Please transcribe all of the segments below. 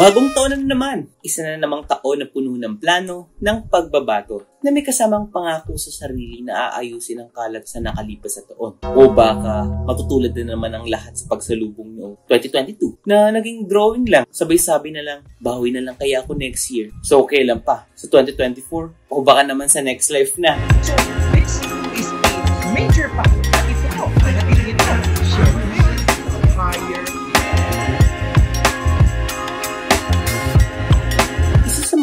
Bagong taon na naman, isa na namang taon na puno ng plano ng pagbabago na may kasamang pangako sa sarili na aayusin ang kalat sa nakalipas sa taon. O baka matutulad na naman ang lahat sa pagsalubong noong 2022 na naging drawing lang, sabay-sabi na lang, bawi na lang kaya ako next year. So okay lang pa, sa 2024, o baka naman sa next life na. So, this is major factor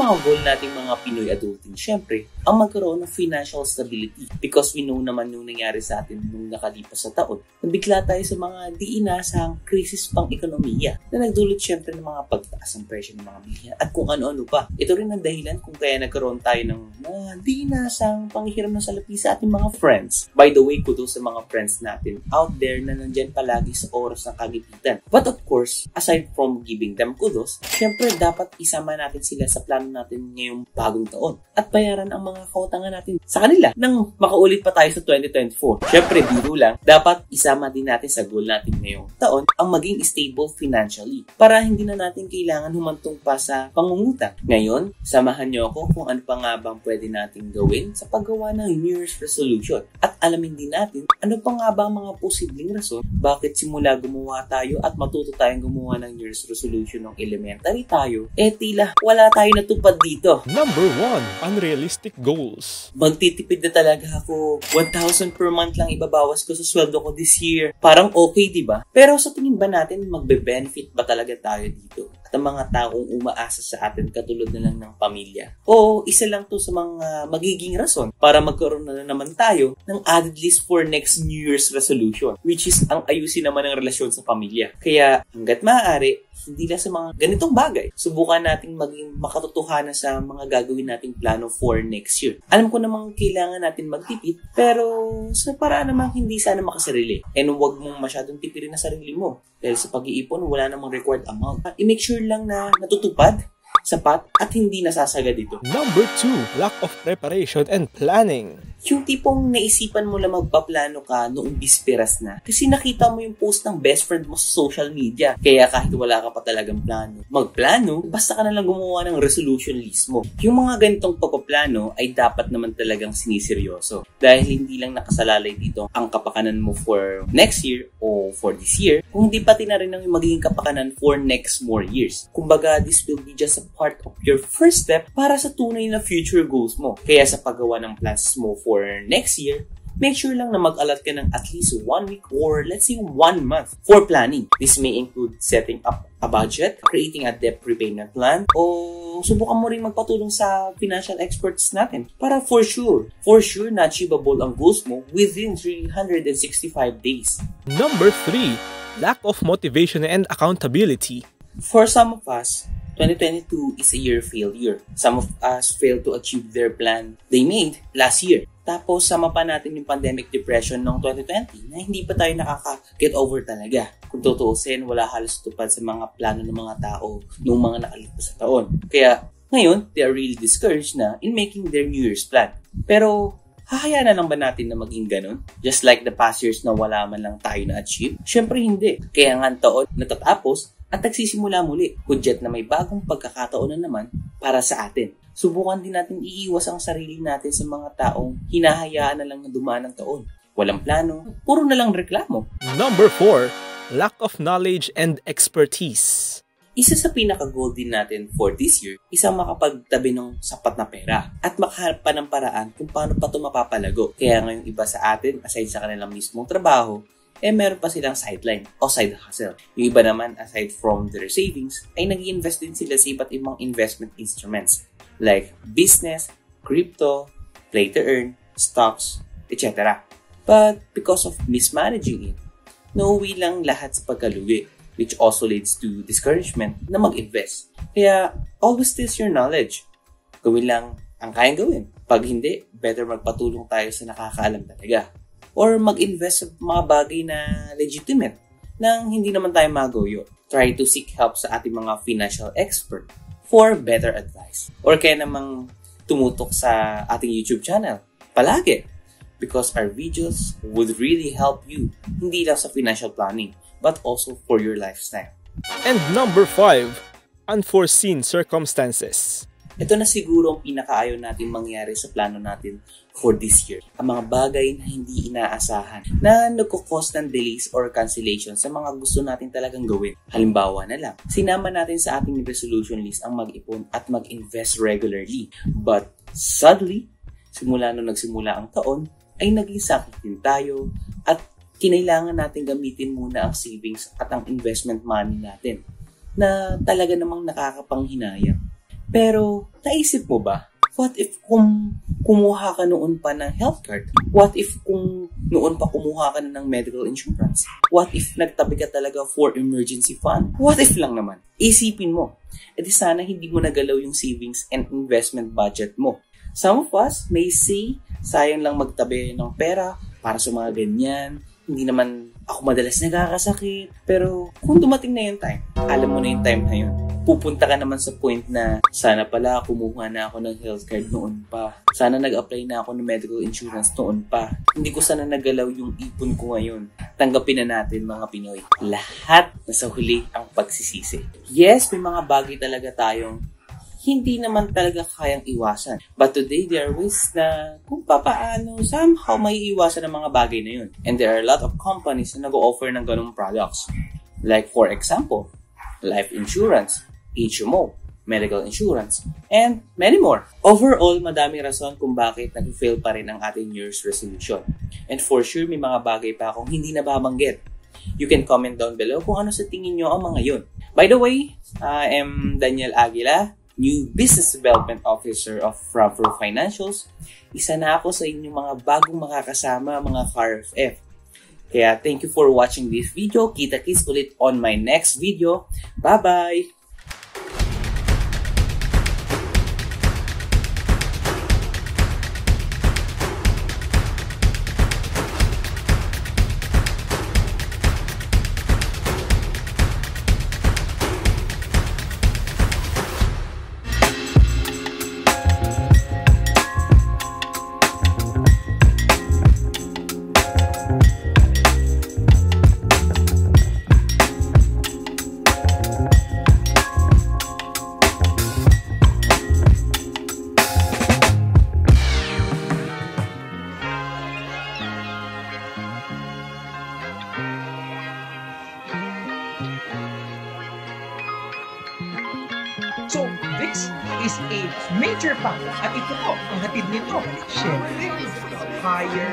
mga goal nating mga Pinoy adulting, syempre, ang magkaroon ng financial stability. Because we know naman yung nangyari sa atin nung nakalipas sa taon. Nabigla tayo sa mga di inasahang krisis pang ekonomiya na nagdulot syempre ng mga pagtaas ng presyo ng mga bilihan at kung ano-ano pa. Ito rin ang dahilan kung kaya nagkaroon tayo ng mga di inasahang panghiram ng salapi sa ating mga friends. By the way, kudos sa mga friends natin out there na nandyan palagi sa oras ng kagipitan. But of course, aside from giving them kudos, syempre dapat isama natin sila sa plano natin ngayong bagong taon at bayaran ang mga kautangan natin sa kanila nang makaulit pa tayo sa 2024. Syempre, biro lang, dapat isama din natin sa goal natin ngayong taon ang maging stable financially para hindi na natin kailangan humantong pa sa pangungutang. Ngayon, samahan niyo ako kung ano pa nga bang pwede nating gawin sa paggawa ng New Year's resolution at alamin din natin ano pa nga ba ang mga posibleng rason bakit simula gumawa tayo at matuto tayong gumawa ng New Year's resolution ng elementary tayo, eh tila wala tayo natupad dito. Number 1. Unrealistic goals. magtitipid na talaga ako. 1,000 per month lang ibabawas ko sa sweldo ko this year. Parang okay, di ba? Pero sa tingin ba natin, magbe-benefit ba talaga tayo dito? At ang mga taong umaasa sa atin katulad na lang ng pamilya. O isa lang to sa mga magiging rason para magkaroon na naman tayo ng added list for next New Year's resolution, which is ang ayusin naman ng relasyon sa pamilya. Kaya hanggat maaari, hindi lang sa mga ganitong bagay. Subukan nating maging makatotohanan sa mga gagawin nating plano for next year. Alam ko namang kailangan natin magtipid, pero sa paraan namang hindi sana makasarili. And huwag mong masyadong tipirin na sarili mo. Dahil sa pag-iipon, wala namang required amount. I-make sure lang na natutupad, sapat, at hindi nasasagad ito. Number 2. Lack of preparation and planning. Yung tipong naisipan mo lang magpaplano ka noong bisperas na kasi nakita mo yung post ng best friend mo sa social media. Kaya kahit wala ka pa talagang plano, magplano, basta ka na lang gumawa ng resolution list mo. Yung mga ganitong pagpaplano ay dapat naman talagang siniseryoso. Dahil hindi lang nakasalalay dito ang kapakanan mo for next year o for this year, kung hindi pati na rin ang magiging kapakanan for next more years. Kumbaga, this will be just a part of your first step para sa tunay na future goals mo. Kaya sa paggawa ng plans mo for next year, make sure lang na mag-alat ka ng at least one week or let's say one month for planning. This may include setting up a budget, creating a debt repayment plan, o subukan mo rin magpatulong sa financial experts natin para for sure, for sure na achievable ang goals mo within 365 days. Number 3. Lack of motivation and accountability. For some of us, 2022 is a year failure. Some of us failed to achieve their plan they made last year. Tapos sama pa natin yung pandemic depression noong 2020 na hindi pa tayo nakaka-get over talaga. Kung tutuusin, wala halos tupad sa mga plano ng mga tao noong mga nakalipas sa taon. Kaya ngayon, they are really discouraged na in making their New Year's plan. Pero hahayaan na lang ba natin na maging ganun? Just like the past years na wala man lang tayo na-achieve? Siyempre hindi. Kaya nga taon natatapos at nagsisimula muli. Hudyat na may bagong pagkakataon na naman para sa atin. Subukan din natin iiwas ang sarili natin sa mga taong hinahayaan na lang na dumaan ng taon. Walang plano, puro na lang reklamo. Number 4. Lack of knowledge and expertise. Isa sa pinaka-goal din natin for this year, isang makapagtabi ng sapat na pera at makahanap pa ng paraan kung paano pa ito mapapalago. Kaya ngayong iba sa atin, aside sa kanilang mismong trabaho, eh meron pa silang sideline o side hustle. Yung iba naman, aside from their savings, ay nag invest din sila sa iba't ibang investment instruments like business, crypto, play to earn, stocks, etc. But because of mismanaging it, nauwi lang lahat sa pagkalugi, which also leads to discouragement na mag-invest. Kaya, always test your knowledge. Gawin lang ang kayang gawin. Pag hindi, better magpatulong tayo sa nakakaalam talaga. Or mag-invest sa mga bagay na legitimate nang hindi naman tayo magoyo. Try to seek help sa ating mga financial expert for better advice. Or kaya namang tumutok sa ating YouTube channel. Palagi. Because our videos would really help you, hindi lang sa financial planning, but also for your lifestyle. And number 5. unforeseen circumstances. Ito na siguro ang pinakaayaw natin mangyari sa plano natin for this year. Ang mga bagay na hindi inaasahan na nagkukos ng delays or cancellation sa mga gusto natin talagang gawin. Halimbawa na lang, sinama natin sa ating resolution list ang mag-ipon at mag-invest regularly. But sadly, simula nung nagsimula ang taon, ay naging sakit din tayo at kinailangan natin gamitin muna ang savings at ang investment money natin na talaga namang nakakapanghinayang. Pero, naisip mo ba? What if kung kumuha ka noon pa ng health card? What if kung noon pa kumuha ka na ng medical insurance? What if nagtabi ka talaga for emergency fund? What if lang naman? Isipin mo. E di sana hindi mo nagalaw yung savings and investment budget mo. Some of us may say, sayang lang magtabi ng pera para sa mga ganyan. Hindi naman ako madalas nagkakasakit. Pero kung dumating na yung time, alam mo na yung time na yun pupunta ka naman sa point na sana pala kumuha na ako ng health card noon pa. Sana nag-apply na ako ng medical insurance noon pa. Hindi ko sana nagalaw yung ipon ko ngayon. Tanggapin na natin mga Pinoy. Lahat na sa huli ang pagsisisi. Yes, may mga bagay talaga tayong hindi naman talaga kayang iwasan. But today, there are ways na kung papaano, somehow may iwasan ng mga bagay na yun. And there are a lot of companies na nag-offer ng ganong products. Like for example, life insurance, HMO, medical insurance, and many more. Overall, madaming rason kung bakit nag-fail pa rin ang ating New Year's resolution. And for sure, may mga bagay pa akong hindi nababanggit. You can comment down below kung ano sa tingin nyo ang mga yun. By the way, I am Daniel Aguila, new Business Development Officer of Frankfurt Financials. Isa na ako sa inyong mga bagong makakasama, mga CARFF. Kaya thank you for watching this video. Kita-kits ulit on my next video. Bye-bye! This is a major factor at ito po ang hatid nito. Siyempre, higher